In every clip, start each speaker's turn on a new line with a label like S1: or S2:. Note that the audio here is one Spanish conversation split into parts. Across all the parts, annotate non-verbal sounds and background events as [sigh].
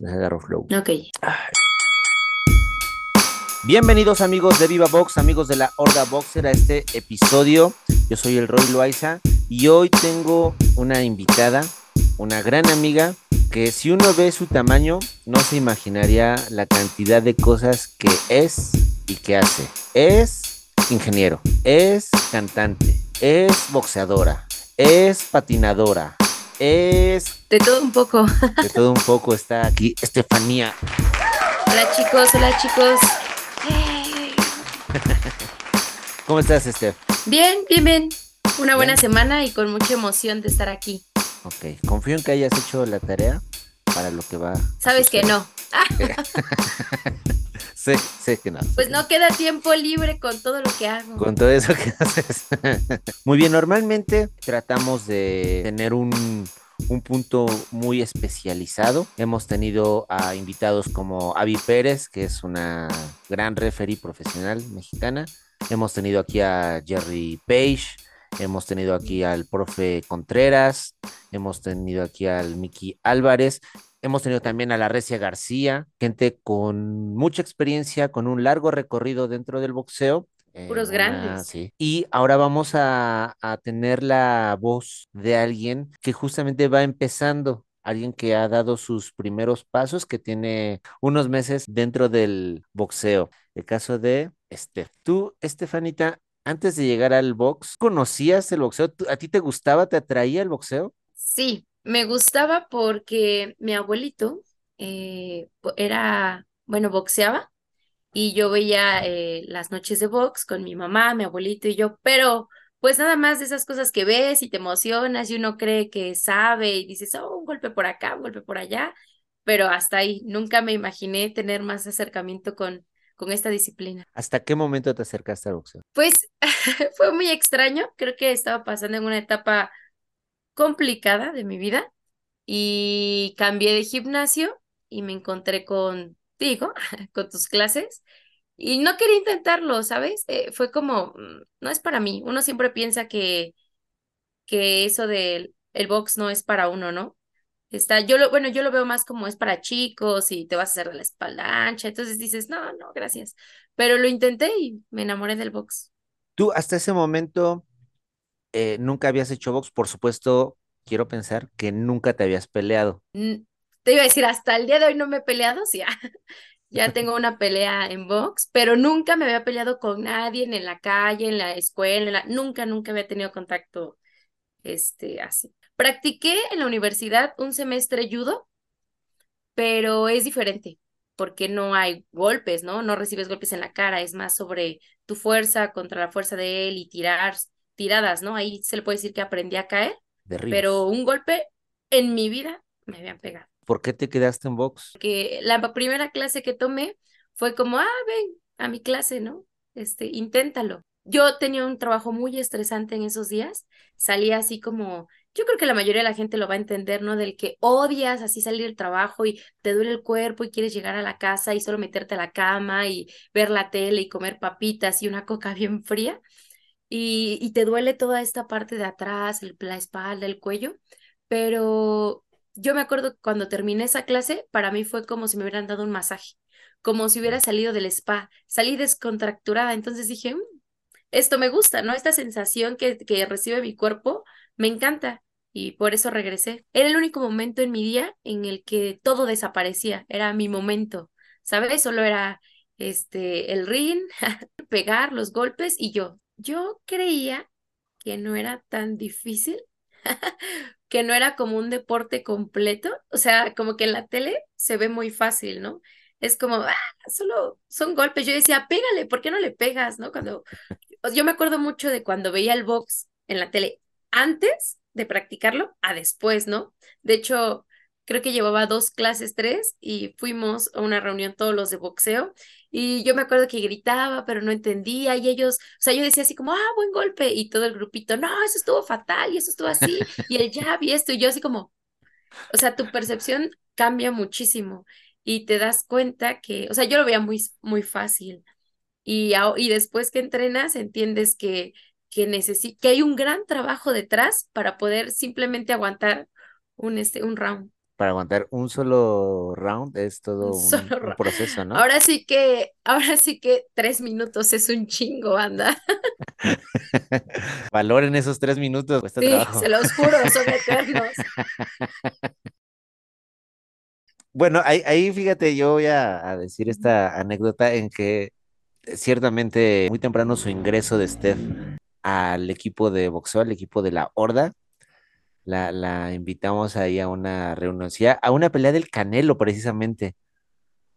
S1: Les agarro flow.
S2: Ok.
S1: Bienvenidos amigos de Viva Box, amigos de la Horda Boxer a este episodio. Yo soy el Roy Loaiza y hoy tengo una invitada, una gran amiga, que si uno ve su tamaño no se imaginaría la cantidad de cosas que es y que hace. Es ingeniero, es cantante, es boxeadora, es patinadora, es
S2: De todo un poco.
S1: de todo un poco. Está aquí Estefanía.
S2: Hola chicos, hola chicos. [laughs]
S1: ¿Cómo estás, Estef?
S2: Bien, bien, bien. Una buena
S1: Bien.
S2: semana y con mucha emoción de estar aquí.
S1: Ok, confío en que hayas hecho la tarea para lo que va.
S2: Sabes que no. [laughs] [laughs]
S1: Sé, sé que no.
S2: pues no queda tiempo libre con todo lo que hago.
S1: Con todo eso que [laughs] haces. Muy bien, normalmente tratamos de tener un, un punto muy especializado. Hemos tenido a invitados como Avi Pérez, que es una gran referee profesional mexicana. Hemos tenido aquí a Jerry Page. Hemos tenido aquí al profe Contreras. Hemos tenido aquí al Miki Álvarez. Hemos tenido también a la Recia García, gente con mucha experiencia, con un largo recorrido dentro del boxeo. eh,
S2: Puros grandes.
S1: sí. Y ahora vamos a, a tener la voz de alguien que justamente va empezando, alguien que ha dado sus primeros pasos, que tiene unos meses dentro del boxeo. El caso de Steph. Tú, Estefanita, antes de llegar al box, ¿conocías el boxeo? ¿Tú- ¿A ti te gustaba, te atraía el boxeo?
S2: Sí, me gustaba porque mi abuelito eh, era, bueno, boxeaba y yo veía eh, las noches de box con mi mamá, mi abuelito y yo, pero pues nada más de esas cosas que ves y te emocionas y uno cree que sabe y dices, oh, un golpe por acá, un golpe por allá, pero hasta ahí, nunca me imaginé tener más acercamiento con, con esta disciplina.
S1: ¿Hasta qué momento te acercaste al boxeo?
S2: Pues [laughs] fue muy extraño, creo que estaba pasando en una etapa complicada de mi vida y cambié de gimnasio y me encontré con, digo, [laughs] con tus clases y no quería intentarlo, ¿sabes? Eh, fue como, mm, no es para mí. Uno siempre piensa que, que eso del el box no es para uno, ¿no? Está, yo lo, bueno, yo lo veo más como es para chicos y te vas a hacer de la espalda ancha, entonces dices, no, no, gracias. Pero lo intenté y me enamoré del box.
S1: Tú hasta ese momento eh, nunca habías hecho box, por supuesto, quiero pensar que nunca te habías peleado.
S2: Mm, Te iba a decir, hasta el día de hoy no me he peleado, sí, [laughs] ya, ya tengo [laughs] una pelea en box, pero nunca me había peleado con nadie en la calle, en la escuela, en la- nunca, nunca había tenido contacto, este, así. Practiqué en la universidad un semestre judo, pero es diferente, porque no hay golpes, ¿no? No recibes golpes en la cara, es más sobre tu fuerza contra la fuerza de él y tirar, tiradas, ¿no? Ahí se le puede decir que aprendí a caer,
S1: Derribos.
S2: pero un golpe en mi vida me habían pegado
S1: ¿Por qué te quedaste en box?
S2: que la primera clase que tomé fue como, ah, ven a mi clase, ¿no? Este, inténtalo. Yo tenía un trabajo muy estresante en esos días, salía así como, yo creo que la mayoría de la gente lo va a entender, ¿no? Del que odias así salir del trabajo y te duele el cuerpo y quieres llegar a la casa y solo meterte a la cama y ver la tele y comer papitas y una coca bien fría y, y te duele toda esta parte de atrás, el- la espalda, el cuello, pero yo me acuerdo que cuando terminé esa clase, para mí fue como si me hubieran dado un masaje, como si hubiera salido del spa, salí descontracturada, entonces dije, "Mm, esto me gusta, ¿no? Esta sensación que, que recibe mi cuerpo me encanta y por eso regresé. Era el único momento en mi día en el que todo desaparecía, era mi momento, ¿sabes? Solo era este el ring, [laughs] pegar los golpes y yo. Yo creía que no era tan difícil, [laughs] que no era como un deporte completo, o sea, como que en la tele se ve muy fácil, ¿no? Es como, ah, solo son golpes. Yo decía, pégale, ¿por qué no le pegas, no? Cuando yo me acuerdo mucho de cuando veía el box en la tele antes de practicarlo a después, ¿no? De hecho, creo que llevaba dos clases, tres, y fuimos a una reunión todos los de boxeo, y yo me acuerdo que gritaba, pero no entendía, y ellos, o sea, yo decía así como, ah, buen golpe, y todo el grupito, no, eso estuvo fatal, y eso estuvo así, y el jab, y esto, y yo así como, o sea, tu percepción cambia muchísimo, y te das cuenta que, o sea, yo lo veía muy, muy fácil, y, y después que entrenas, entiendes que, que, que hay un gran trabajo detrás para poder simplemente aguantar un, este, un round.
S1: Para aguantar un solo round es todo un, proceso, ¿no?
S2: Ahora sí que, ahora sí que tres minutos es un chingo, anda. [laughs]
S1: Valoren esos tres minutos, cuesta
S2: Sí,
S1: trabajo.
S2: se los juro, son [laughs] eternos.
S1: Bueno, ahí, ahí fíjate, yo voy a, a decir esta anécdota en que eh, ciertamente muy temprano su ingreso de Steph al equipo de boxeo, al equipo de la Horda, la, la invitamos ahí a una reunión, sí, a una pelea del Canelo precisamente.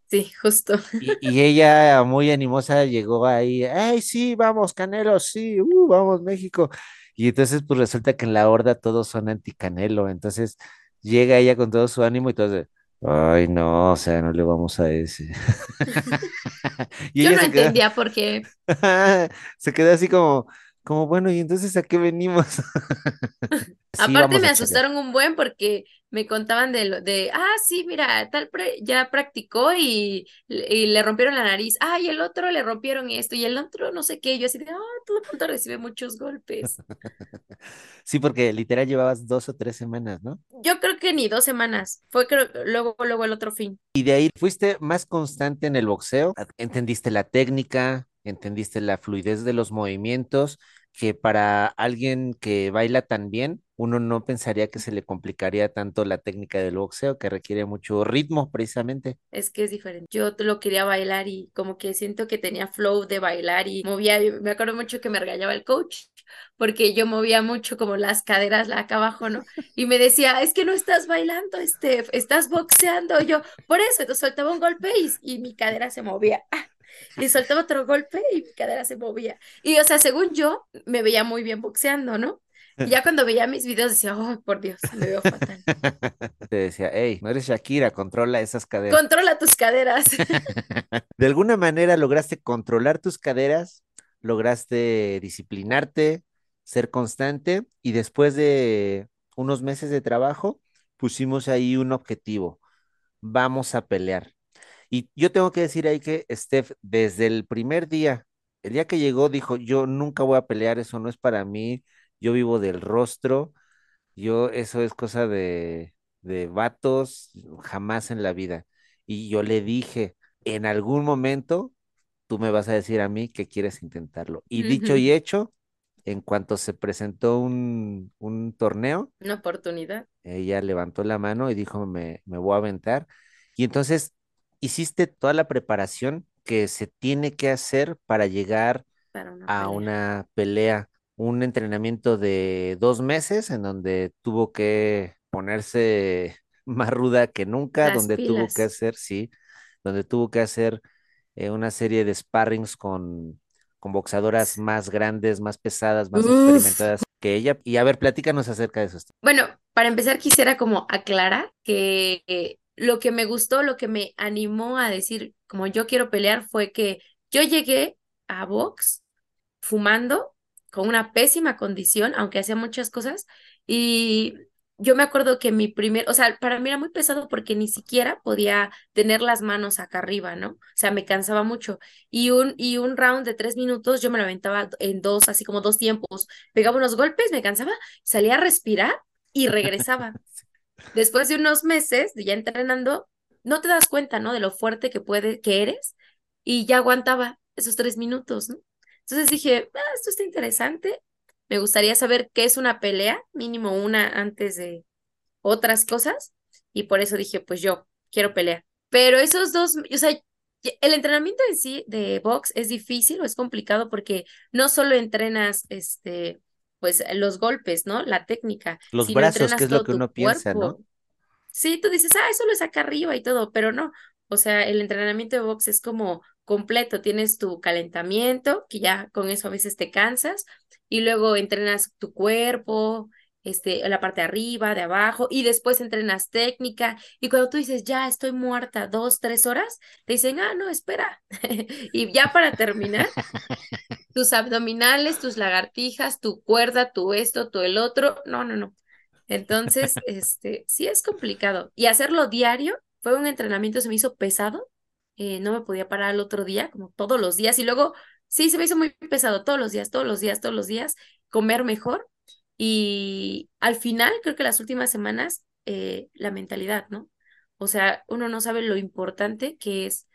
S2: Sí, justo.
S1: Y, y ella muy animosa llegó ahí, ¡ay, sí, vamos, Canelo, sí, uh, vamos, México! Y entonces pues resulta que en la horda todos son anti-Canelo, entonces llega ella con todo su ánimo y de, ¡ay, no, o sea, no le vamos a ese! [laughs] [laughs] Y
S2: Yo no entendía por qué. [laughs]
S1: se quedó así como, como, bueno, ¿y entonces a qué venimos? [laughs] Sí,
S2: Aparte me asustaron un buen porque me contaban de lo de, ah, sí, mira, tal pre- ya practicó y, y le rompieron la nariz. Ah, y el otro le rompieron esto y el otro no sé qué. Yo así de, ah, todo el mundo recibe muchos golpes. [laughs]
S1: Sí, porque literal llevabas dos o tres semanas, ¿no?
S2: Yo creo que ni dos semanas. Fue creo, luego, luego el otro fin.
S1: Y de ahí fuiste más constante en el boxeo, entendiste la técnica, entendiste la fluidez de los movimientos, que para alguien que baila tan bien, uno no pensaría que se le complicaría tanto la técnica del boxeo, que requiere mucho ritmo precisamente.
S2: Es que es diferente. Yo lo quería bailar y como que siento que tenía flow de bailar y movía. Me acuerdo mucho que me regañaba el coach porque yo movía mucho como las caderas la acá abajo, ¿no? Y me decía, es que no estás bailando, Steph, estás boxeando. Yo, por eso, entonces soltaba un golpe y, mi cadera se movía. Y soltaba otro golpe y mi cadera se movía. Y o sea, según yo, me veía muy bien boxeando, ¿no? Y ya cuando veía mis videos decía, oh, por Dios, me veo fatal. [laughs]
S1: Te decía, hey, no eres Shakira, controla esas caderas.
S2: Controla tus caderas. [laughs]
S1: De alguna manera lograste controlar tus caderas, lograste disciplinarte, ser constante y después de unos meses de trabajo pusimos ahí un objetivo, vamos a pelear. Y yo tengo que decir ahí que Steph, desde el primer día, el día que llegó, dijo, yo nunca voy a pelear, eso no es para mí, yo vivo del rostro, yo, eso es cosa de, de vatos, jamás en la vida. Y yo le dije, en algún momento tú me vas a decir a mí que quieres intentarlo. Y dicho y hecho, en cuanto se presentó un, un torneo,
S2: Una oportunidad
S1: ella levantó la mano y dijo, me, me voy a aventar. Y entonces hiciste toda la preparación que se tiene que hacer para llegar
S2: para una
S1: a
S2: pelea.
S1: una pelea, un entrenamiento de dos meses en donde tuvo que ponerse [laughs] más ruda que nunca,
S2: Las
S1: donde tuvo que hacer, sí, donde tuvo que hacer eh, una serie de sparrings con, con boxeadoras más grandes, más pesadas, más
S2: Uf.
S1: experimentadas que ella. Y a ver, platícanos acerca de eso.
S2: Bueno, para empezar quisiera como aclarar que eh, lo que me gustó, lo que me animó a decir como yo quiero pelear fue que yo llegué a box fumando con una pésima condición, aunque hacía muchas cosas y yo me acuerdo que mi primer, o sea, para mí era muy pesado porque ni siquiera podía tener las manos acá arriba, ¿no? O sea, me cansaba mucho. Y un, y un round de tres minutos yo me lo aventaba en dos, así como dos tiempos. Pegaba unos golpes, me cansaba, salía a respirar y regresaba. [laughs] Después de unos meses de ya entrenando, no te das cuenta, ¿no? De lo fuerte que puede, que eres y ya aguantaba esos tres minutos, ¿no? Entonces dije, ah, esto está interesante. Me gustaría saber qué es una pelea, mínimo una antes de otras cosas. Y por eso dije, pues yo quiero pelear. Pero esos dos, o sea, el entrenamiento en sí de box es difícil o es complicado porque no solo entrenas, este, pues los golpes, ¿no? La técnica,
S1: Los
S2: sino
S1: brazos, que es lo que uno piensa, ¿no?
S2: cuerpo. Sí, tú dices, ah, eso lo saca arriba y todo, pero no. O sea, el entrenamiento de box es como completo. Tienes tu calentamiento, que ya con eso a veces te cansas, y luego entrenas tu cuerpo, este, la parte de arriba, de abajo, y después entrenas técnica. Y cuando tú dices, ya estoy muerta dos, tres horas, te dicen, ah, no, espera. [laughs] Y ya para terminar, [laughs] tus abdominales, tus lagartijas, tu cuerda, tu esto, tu el otro. No, no, no. Entonces, [laughs] este, sí es complicado. Y hacerlo diario fue un entrenamiento, se me hizo pesado. eh, no me podía parar al otro día, como todos los días. Y luego, sí, se me hizo muy pesado todos los días, todos los días, todos los días, comer mejor. Y al final, creo que las últimas semanas, eh, la mentalidad, ¿no? O sea, uno no sabe lo importante que es,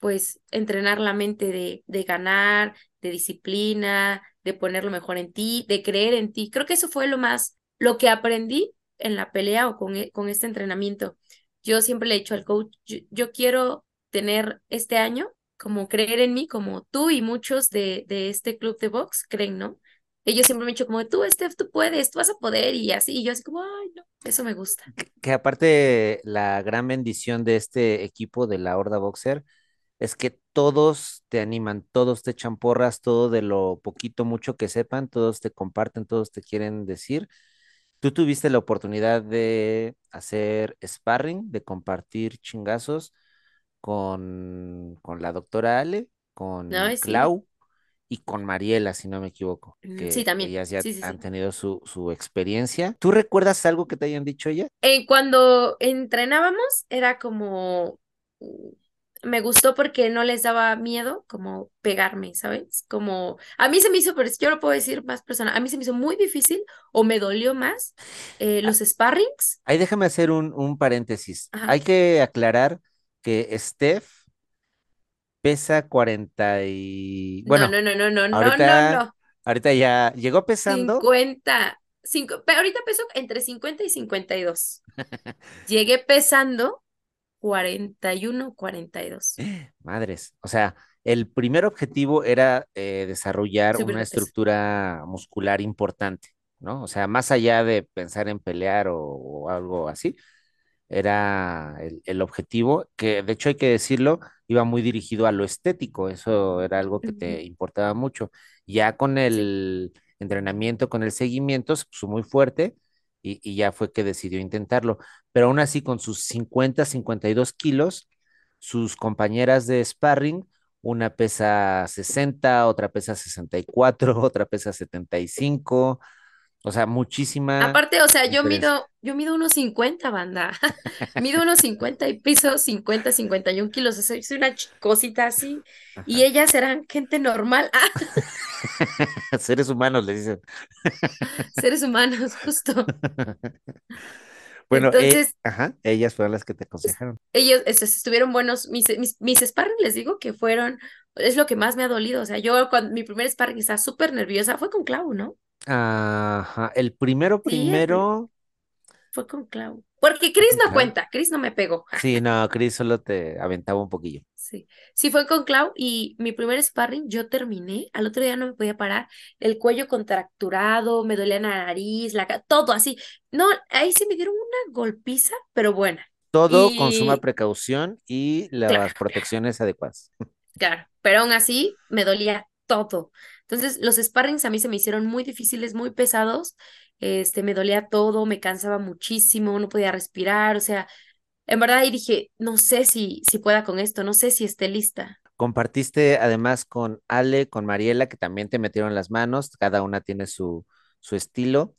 S2: pues, entrenar la mente de, de ganar, de disciplina, de poner lo mejor en ti, de creer en ti. Creo que eso fue lo más, lo que aprendí en la pelea o con, e, con este entrenamiento. Yo siempre le he dicho al coach, yo, quiero tener este año como creer en mí, como tú y muchos de, de este club de box creen, ¿no? Ellos siempre me han dicho como, tú, Steph, tú puedes, tú vas a poder y así, y yo así como, ay, no, eso me gusta.
S1: Que, aparte la gran bendición de este equipo de la Horda Boxer es que todos te animan, todos te echan porras, todo de lo poquito, mucho que sepan, todos te comparten, todos te quieren decir. Tú tuviste la oportunidad de hacer sparring, de compartir chingazos con, con la doctora Ale, con Clau y con Mariela, si no me equivoco.
S2: Mm, que sí, también.
S1: Ellas ya han tenido su, su, experiencia. ¿Tú recuerdas algo que te hayan dicho ella?
S2: Eh, cuando entrenábamos era como me gustó porque no les daba miedo como pegarme, ¿sabes? Como a mí se me hizo, pero yo lo puedo decir más personal, a mí se me hizo muy difícil o me dolió más eh, ah. los sparrings.
S1: Ahí déjame hacer un, un paréntesis. Hay que aclarar que Steph pesa 40 y... Bueno,
S2: no, no, no, no, no, ahorita, no, no,
S1: Ahorita ya llegó pesando.
S2: 50. Cinco, ahorita peso entre 50 y 52. Llegué pesando 41, 42. [gasps]
S1: Madres, o sea, el primer objetivo era eh, desarrollar una estructura muscular importante, ¿no? O sea, más allá de pensar en pelear o, algo así, era el, objetivo, que de hecho hay que decirlo, iba muy dirigido a lo estético, eso era algo que te importaba mucho. Ya con el entrenamiento, con el seguimiento, se puso muy fuerte y, ya fue que decidió intentarlo. Pero aún así, con sus 50, 52 kilos, sus compañeras de sparring, una pesa 60, otra pesa 64, [laughs] otra pesa 75. O sea, muchísima.
S2: Aparte, o sea, yo mido, yo mido unos 50, banda. [laughs] mido unos 50 y piso 50, 51 kilos. O sea, soy una cosita así. Y ellas eran gente normal. [laughs] [laughs]
S1: Seres humanos, le dicen.
S2: Seres humanos, justo.
S1: Bueno, eh, Entonces, ajá, ellas fueron las que te aconsejaron.
S2: Ellos estuvieron buenos, mis, mis, mis sparring les digo que fueron, es lo que más me ha dolido, o sea, yo cuando mi primer sparring estaba súper nerviosa, fue con Clau, ¿no?
S1: Ajá, el primero, primero.
S2: fue con Clau. Porque Chris no cuenta, Chris no me pegó. [laughs]
S1: Sí, no, Chris solo te aventaba un poquillo.
S2: Sí, sí fue con Clau y mi primer sparring yo terminé, al otro día no me podía parar, el cuello contracturado, me dolía la nariz, la todo así. No, ahí sí me dieron una golpiza, pero buena.
S1: Todo con suma precaución y las protecciones adecuadas. [laughs]
S2: Claro, pero aún así me dolía todo. Entonces, los sparrings a mí se me hicieron muy difíciles, muy pesados. Este, me dolía todo, me cansaba muchísimo, no podía respirar, o sea, en verdad ahí dije, no sé si, si pueda con esto, no sé si esté lista.
S1: Compartiste además con Ale, con Mariela, que también te metieron las manos, cada una tiene su, su estilo.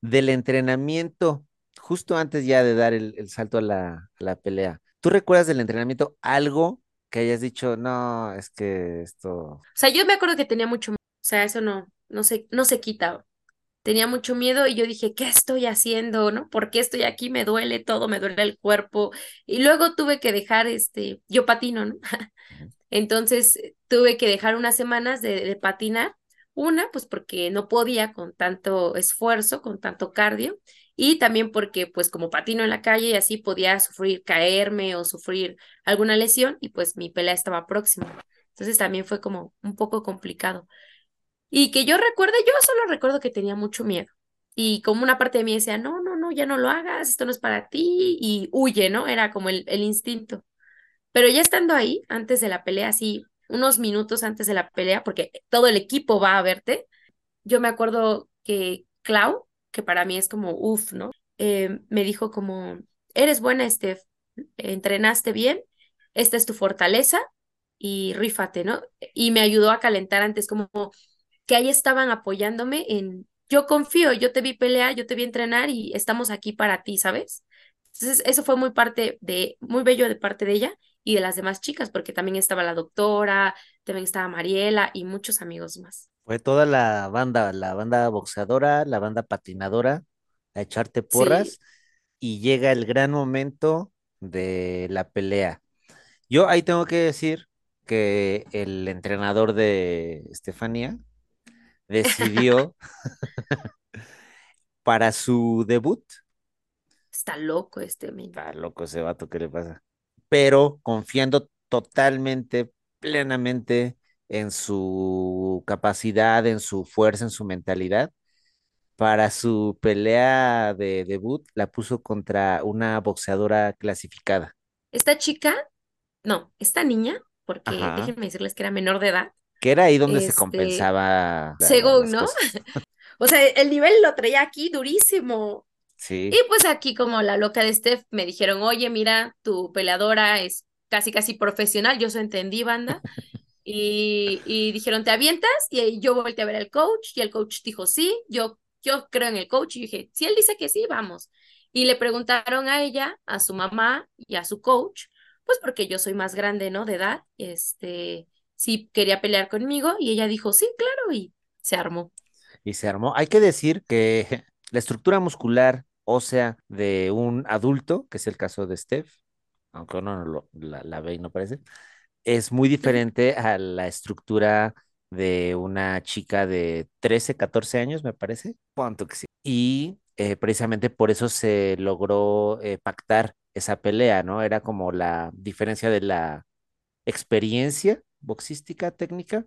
S1: Del entrenamiento, justo antes ya de dar el, salto a la, a la pelea, ¿tú recuerdas del entrenamiento algo que hayas dicho, no, es que esto... O
S2: sea, yo me acuerdo que tenía mucho, sea, eso no, no se, no se quita tenía mucho miedo y yo dije, ¿qué estoy haciendo? ¿No? ¿Por qué estoy aquí? Me duele todo, me duele el cuerpo. Y luego tuve que dejar, este, yo patino, ¿no? [laughs] Entonces eh, tuve que dejar unas semanas de, de patinar. Una, pues porque no podía con tanto esfuerzo, con tanto cardio, y también porque pues como patino en la calle y así podía sufrir caerme o sufrir alguna lesión y pues mi pelea estaba próxima. Entonces también fue como un poco complicado. Y que yo recuerde, yo solo recuerdo que tenía mucho miedo. Y como una parte de mí decía, no, no, no, ya no lo hagas, esto no es para ti, y huye, ¿no? Era como el, el instinto. Pero ya estando ahí, antes de la pelea, así, unos minutos antes de la pelea, porque todo el equipo va a verte, yo me acuerdo que Clau, que para mí es como, uff, ¿no? Eh, me dijo como, eres buena, Steph, entrenaste bien, esta es tu fortaleza y rífate, ¿no? Y me ayudó a calentar antes como que ahí estaban apoyándome en, yo confío, yo te vi pelear, yo te vi entrenar y estamos aquí para ti, ¿sabes? Entonces, eso fue muy parte de, muy bello de parte de ella y de las demás chicas, porque también estaba la doctora, también estaba Mariela y muchos amigos más.
S1: Fue toda la banda, la banda boxeadora, la banda patinadora, a echarte porras. y llega el gran momento de la pelea. Yo ahí tengo que decir que el entrenador de Estefanía decidió [laughs] para su debut,
S2: Está loco este men.
S1: está loco ese vato, ¿qué le pasa? Pero confiando totalmente, plenamente en su capacidad, en su fuerza, en su mentalidad, para su pelea de debut la puso contra una boxeadora clasificada.
S2: Esta chica, no, esta niña, porque
S1: Ajá.
S2: déjenme decirles que era menor de edad,
S1: Que era ahí donde se
S2: este,
S1: compensaba
S2: según, ¿no? [laughs] O sea, el nivel lo traía aquí durísimo.
S1: Sí.
S2: Y pues aquí como la loca de Steph me dijeron, oye, mira, tu peleadora es casi casi profesional, yo eso entendí, banda. [laughs] Y, y dijeron, ¿te avientas? Y yo volteé a ver al coach y el coach dijo, sí, yo, yo creo en el coach. Y dije, si él dice que sí, vamos. Y le preguntaron a ella, a su mamá y a su coach, pues porque yo soy más grande, ¿no? De edad, este, si quería pelear conmigo y ella dijo, sí, claro, y se armó.
S1: y se armó. Hay que decir que [laughs] la estructura muscular ósea de un adulto, que es el caso de Steph, aunque uno no lo- la, la ve y no parece, es muy diferente a la estructura de una chica de 13, 14 años, me parece. ¿Cuánto que sí? Y eh, precisamente por eso se logró eh, pactar esa pelea, ¿no? Era como la diferencia de la experiencia boxística técnica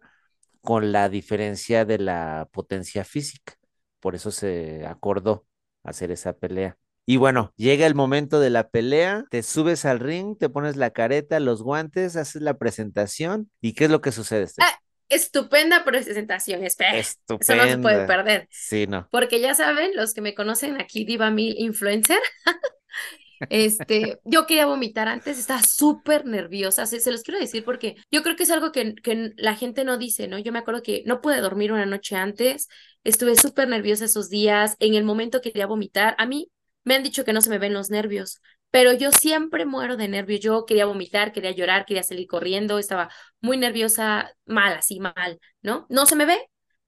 S1: con la diferencia de la potencia física. Por eso se acordó hacer esa pelea. Y bueno, llega el momento de la pelea, te subes al ring, te pones la careta, los guantes, haces la presentación. ¿Y qué es lo que sucede?
S2: Ah, estupenda presentación, espera. Eso no se puede
S1: Estupenda.
S2: perder.
S1: Sí, no.
S2: Porque ya saben, los que me conocen aquí, Diva Mil Influencer, [laughs] este, yo quería vomitar antes, estaba súper nerviosa, se, los quiero decir porque yo creo que es algo que, que la gente no dice, ¿no? Yo me acuerdo que no pude dormir una noche antes, estuve súper nerviosa esos días, en el momento quería vomitar, a mí me han dicho que no se me ven los nervios, pero yo siempre muero de nervios, yo quería vomitar, quería llorar, quería salir corriendo, estaba muy nerviosa, mal, así mal, ¿no? No se me ve,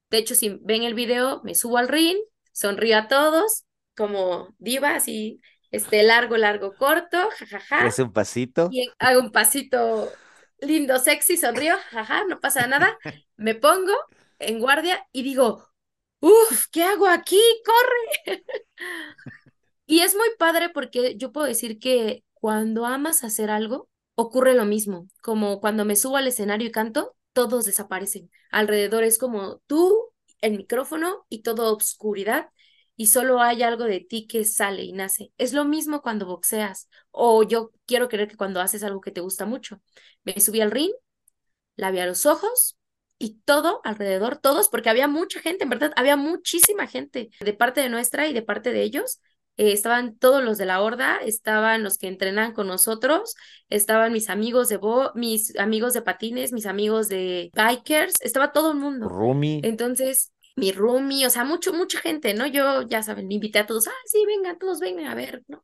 S2: de hecho, si ven el video, me subo al ring, sonrío a todos, como diva, así, este, largo, largo, corto, jajaja,
S1: ¿Crees un pasito?
S2: y hago un pasito lindo, sexy, sonrío, jaja, no pasa nada, me pongo en guardia y digo, uff, ¿qué hago aquí? ¡Corre! [laughs] Y es muy padre porque yo puedo decir que cuando amas hacer algo, ocurre lo mismo, como cuando me subo al escenario y canto, todos desaparecen. Alrededor es como tú, el micrófono y toda obscuridad y solo hay algo de ti que sale y nace. Es lo mismo cuando boxeas o yo quiero creer que cuando haces algo que te gusta mucho. Me subí al ring, la vi a los ojos y todo alrededor, todos, porque había mucha gente, en verdad, había muchísima gente de parte de nuestra y de parte de ellos. Eh, estaban todos los de la horda, estaban los que entrenan con nosotros, estaban mis amigos de bo mis amigos de patines, mis amigos de bikers, estaba todo el mundo.
S1: Rumi.
S2: Entonces, mi roomie, o sea, mucho, mucha gente, ¿no? Yo, ya saben, invité a todos, ah, sí, vengan, todos vengan a ver, ¿no?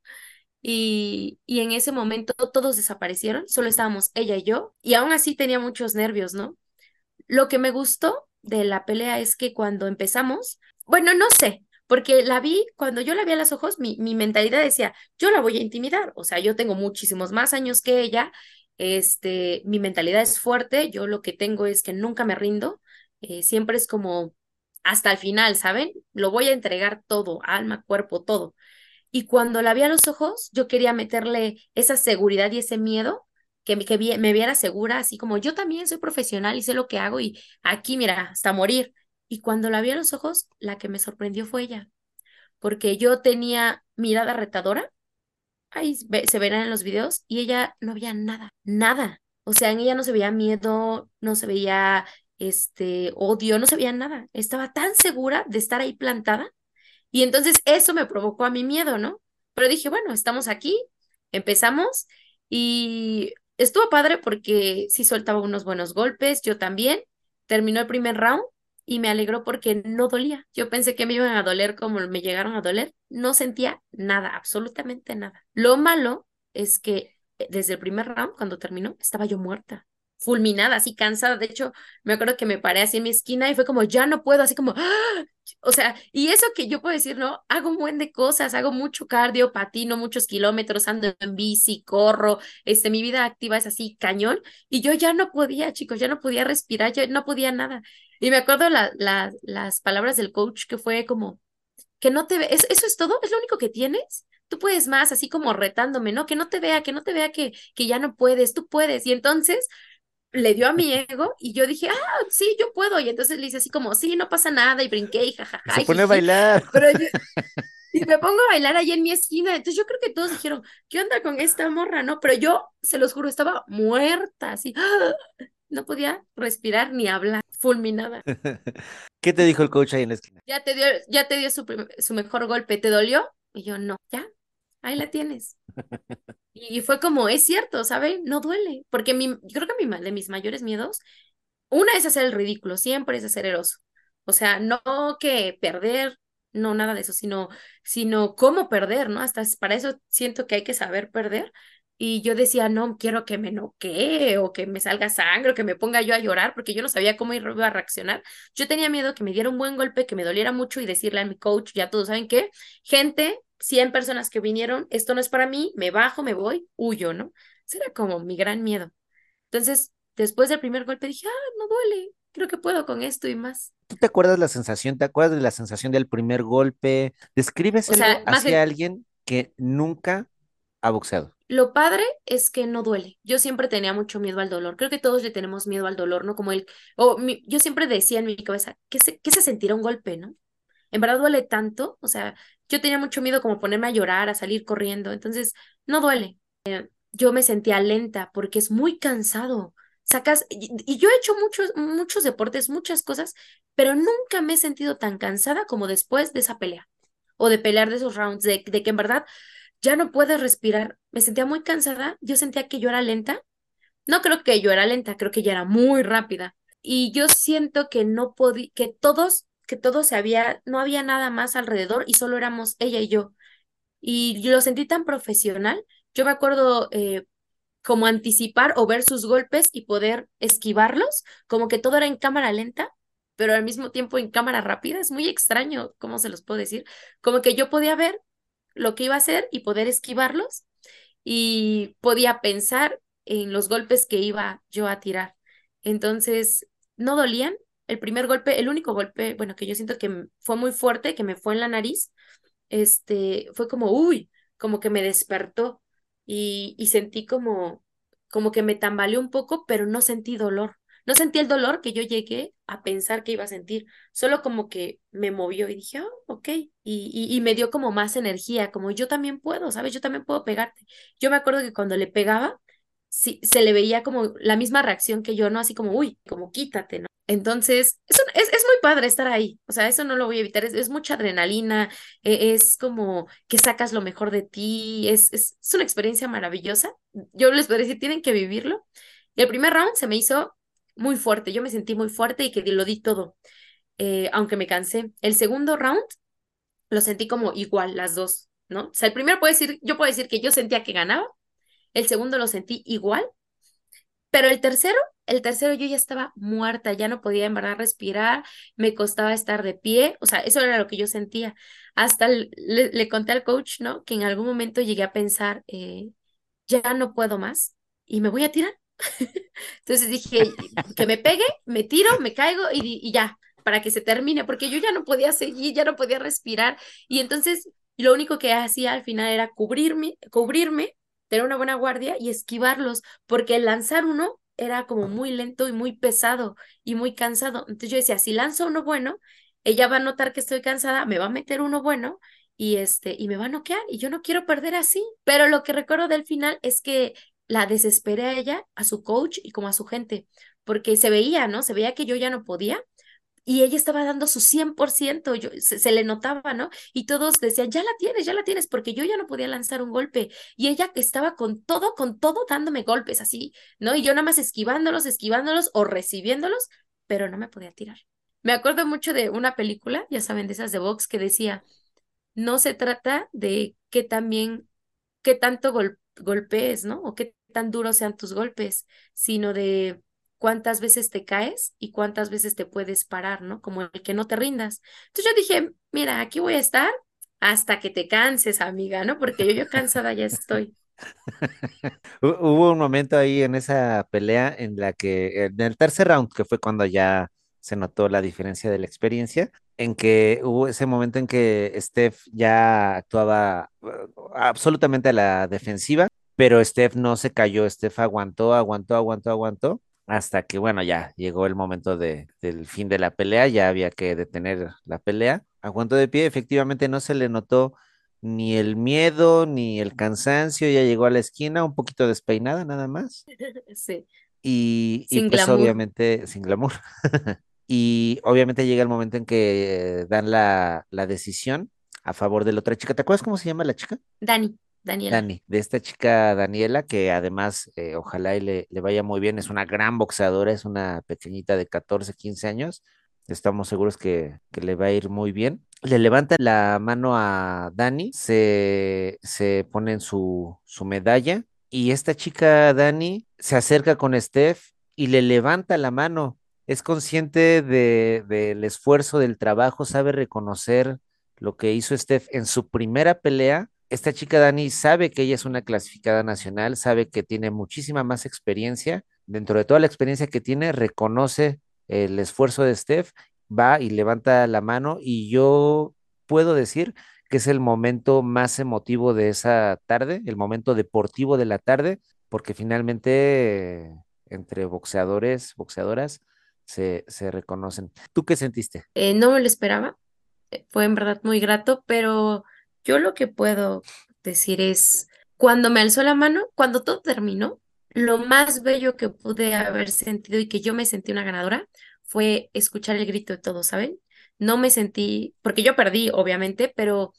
S2: Y, y en ese momento todos desaparecieron, solo estábamos ella y yo, y aún así tenía muchos nervios, ¿no? Lo que me gustó de la pelea es que cuando empezamos, bueno, no sé, porque la vi, cuando yo la vi a los ojos, mi, mi mentalidad decía, yo la voy a intimidar, o sea, yo tengo muchísimos más años que ella, este, mi mentalidad es fuerte, yo lo que tengo es que nunca me rindo, eh, siempre es como hasta el final, ¿saben? Lo voy a entregar todo, alma, cuerpo, todo. Y cuando la vi a los ojos, yo quería meterle esa seguridad y ese miedo, que, me- que me viera segura, así como yo también soy profesional y sé lo que hago y aquí, mira, hasta morir. Y cuando la vi a los ojos, la que me sorprendió fue ella, porque yo tenía mirada retadora, ahí se verán en los videos, y ella no veía nada, nada. O sea, en ella no se veía miedo, no se veía este odio, no se veía nada. Estaba tan segura de estar ahí plantada y entonces eso me provocó a mi miedo, ¿no? Pero dije, bueno, estamos aquí, empezamos y estuvo padre porque sí soltaba unos buenos golpes, yo también. Terminó el primer round y me alegró porque no dolía. Yo pensé que me iban a doler como me llegaron a doler. No sentía nada, absolutamente nada. Lo malo es que eh, desde el primer round, cuando terminó, estaba yo muerta. Fulminada, así cansada. De hecho, me acuerdo que me paré así en mi esquina y fue como, ya no puedo, así como, ¡ah! o sea, y eso que yo puedo decir, ¿no? Hago un buen de cosas, hago mucho cardio, patino muchos kilómetros, ando en bici, corro, este, mi vida activa es así cañón, y yo ya no podía, chicos, ya no podía respirar, ya no podía nada. Y me acuerdo la, la, las palabras del coach que fue como, que no te ve, ¿eso es todo? ¿Es lo único que tienes? Tú puedes más, así como retándome, ¿no? Que no te vea, que no te vea que, que ya no puedes, tú puedes. Y entonces le dio a mi ego y yo dije, ah, sí, yo puedo. Y entonces le hice así como, sí, no pasa nada. Y brinqué y jajaja.
S1: Se pone a bailar. [laughs]
S2: y me pongo a bailar ahí en mi esquina. Entonces yo creo que todos dijeron, ¿qué onda con esta morra? No, pero yo, se los juro, estaba muerta, así. No podía respirar ni hablar, fulminada. [laughs]
S1: ¿Qué te dijo el coach ahí en la esquina?
S2: Ya te dio, ya te dio su, su mejor golpe, ¿te dolió? Y yo, no, ya, ahí la tienes. [laughs] Y fue como, es cierto, ¿sabe? No duele, porque mi, yo creo que mi, de mis mayores miedos, una es hacer el ridículo, siempre es hacer el oso. O sea, no que perder, no nada de eso, sino, sino cómo perder, ¿no? Hasta para eso siento que hay que saber perder. Y yo decía, no quiero que me noquee o que me salga sangre o que me ponga yo a llorar porque yo no sabía cómo iba a reaccionar. Yo tenía miedo que me diera un buen golpe, que me doliera mucho y decirle a mi coach, ya todos saben qué, gente, 100 personas que vinieron, esto no es para mí, me bajo, me voy, huyo, ¿no? Ese era como mi gran miedo. Entonces, después del primer golpe dije, ah, no duele, creo que puedo con esto y más.
S1: ¿Tú te acuerdas la sensación? ¿Te acuerdas de la sensación del primer golpe? Descríbeselo hacia alguien que nunca ha boxeado.
S2: Lo padre es que no duele. Yo siempre tenía mucho miedo al dolor. Creo que todos le tenemos miedo al dolor, ¿no? Como el, o yo siempre decía en mi cabeza, ¿qué se, qué se sentirá un golpe, no? En verdad duele tanto, o sea, yo tenía mucho miedo como ponerme a llorar, a salir corriendo, entonces no duele. Eh, yo me sentía lenta porque es muy cansado. Sacas, y, yo he hecho muchos, muchos deportes, muchas cosas, pero nunca me he sentido tan cansada como después de esa pelea o de pelear de esos rounds, de, que en verdad ya no puedes respirar. Me sentía muy cansada, yo sentía que yo era lenta. No creo que yo era lenta, creo que ya era muy rápida. Y yo siento que no podía, que todos que todo se había, no había nada más alrededor y solo éramos ella y yo. Y lo sentí tan profesional. Yo me acuerdo eh, como anticipar o ver sus golpes y poder esquivarlos, como que todo era en cámara lenta, pero al mismo tiempo en cámara rápida. Es muy extraño, ¿cómo se los puedo decir? Como que yo podía ver lo que iba a hacer y poder esquivarlos y podía pensar en los golpes que iba yo a tirar. Entonces, no dolían, el primer golpe, el único golpe, bueno, que yo siento que fue muy fuerte, que me fue en la nariz, este, fue como, uy, como que me despertó y, y sentí como, como que me tambaleó un poco, pero no sentí dolor. No sentí el dolor que yo llegué a pensar que iba a sentir, solo como que me movió y dije, oh, ok, y, y, y, me dio como más energía, como yo también puedo, ¿sabes? Yo también puedo pegarte. Yo me acuerdo que cuando le pegaba, sí, se le veía como la misma reacción que yo, ¿no? Así como, uy, como quítate, ¿no? Entonces, es, es, muy padre estar ahí, o sea, eso no lo voy a evitar, es, mucha adrenalina, e, es como que sacas lo mejor de ti, es, es, una experiencia maravillosa. Yo les podría decir, tienen que vivirlo. el primer round se me hizo muy fuerte, yo me sentí muy fuerte y que lo di todo, eh, aunque me cansé. El segundo round lo sentí como igual, las dos, ¿no? O sea, el primero puede decir, yo puedo decir que yo sentía que ganaba, el segundo lo sentí igual, pero el tercero, el tercero yo ya estaba muerta, ya no podía en verdad respirar, me costaba estar de pie, o sea, eso era lo que yo sentía. Hasta le, conté al coach, ¿no? Que en algún momento llegué a pensar, eh, ya no puedo más y me voy a tirar. [laughs] Entonces dije, que me pegue, me tiro, me caigo y, y ya, para que se termine, porque yo ya no podía seguir, ya no podía respirar. Y entonces lo único que hacía al final era cubrirme, cubrirme tener una buena guardia y esquivarlos, porque el lanzar uno era como muy lento y muy pesado y muy cansado. Entonces yo decía, si lanzo uno bueno, ella va a notar que estoy cansada, me va a meter uno bueno y este y me va a noquear y yo no quiero perder así. Pero lo que recuerdo del final es que la desesperé a ella, a su coach y como a su gente, porque se veía, ¿no? Se veía que yo ya no podía y ella estaba dando su 100%, yo, se, le notaba, ¿no? Y todos decían, ya la tienes, ya la tienes, porque yo ya no podía lanzar un golpe. Y ella estaba con todo, con todo dándome golpes así, ¿no? Y yo nada más esquivándolos, esquivándolos o recibiéndolos, pero no me podía tirar. Me acuerdo mucho de una película, ya saben, de esas de box, que decía, no se trata de qué también, qué tanto golpees, ¿no? O qué tan duros sean tus golpes, sino de cuántas veces te caes y cuántas veces te puedes parar, ¿no? Como el que no te rindas. Entonces yo dije, mira, aquí voy a estar hasta que te canses, amiga, ¿no? Porque yo, yo cansada ya estoy. [laughs]
S1: Hubo un momento ahí en esa pelea en la que, en el tercer round, que fue cuando ya se notó la diferencia de la experiencia, en que hubo ese momento en que Steph ya actuaba uh, absolutamente a la defensiva, pero Steph no se cayó, Steph aguantó, aguantó, aguantó, aguantó, hasta que, bueno, ya llegó el momento de, del fin de la pelea, ya había que detener la pelea. Aguantó de pie, efectivamente no se le notó ni el miedo, ni el cansancio, ya llegó a la esquina un poquito despeinada nada más. [laughs]
S2: Sí,
S1: Y, y
S2: sin
S1: pues
S2: glamour.
S1: obviamente sin glamour. [laughs] Y obviamente llega el momento en que dan la, la decisión a favor de la otra chica. ¿Te acuerdas cómo se llama la chica?
S2: Dani, Daniela.
S1: Dani, de esta chica Daniela, que además eh, ojalá y le, le vaya muy bien, es una gran boxeadora, es una pequeñita de 14, 15 años, estamos seguros que, que le va a ir muy bien. Le levanta la mano a Dani, se, se pone en su, su medalla y esta chica Dani se acerca con Steph y le levanta la mano. Es consciente de, del esfuerzo, del trabajo, sabe reconocer lo que hizo Steph en su primera pelea esta chica Dani sabe que ella es una clasificada nacional, sabe que tiene muchísima más experiencia. Dentro de toda la experiencia que tiene, reconoce el esfuerzo de Steph, va y levanta la mano y yo puedo decir que es el momento más emotivo de esa tarde, el momento deportivo de la tarde, porque finalmente entre boxeadores, boxeadoras, se, se reconocen. ¿Tú qué sentiste?
S2: Eh, no me lo esperaba, eh, fue en verdad muy grato, pero yo lo que puedo decir es, cuando me alzó la mano, cuando todo terminó, lo más bello que pude haber sentido y que yo me sentí una ganadora fue escuchar el grito de todos, ¿saben? No me sentí, porque yo perdí, obviamente, pero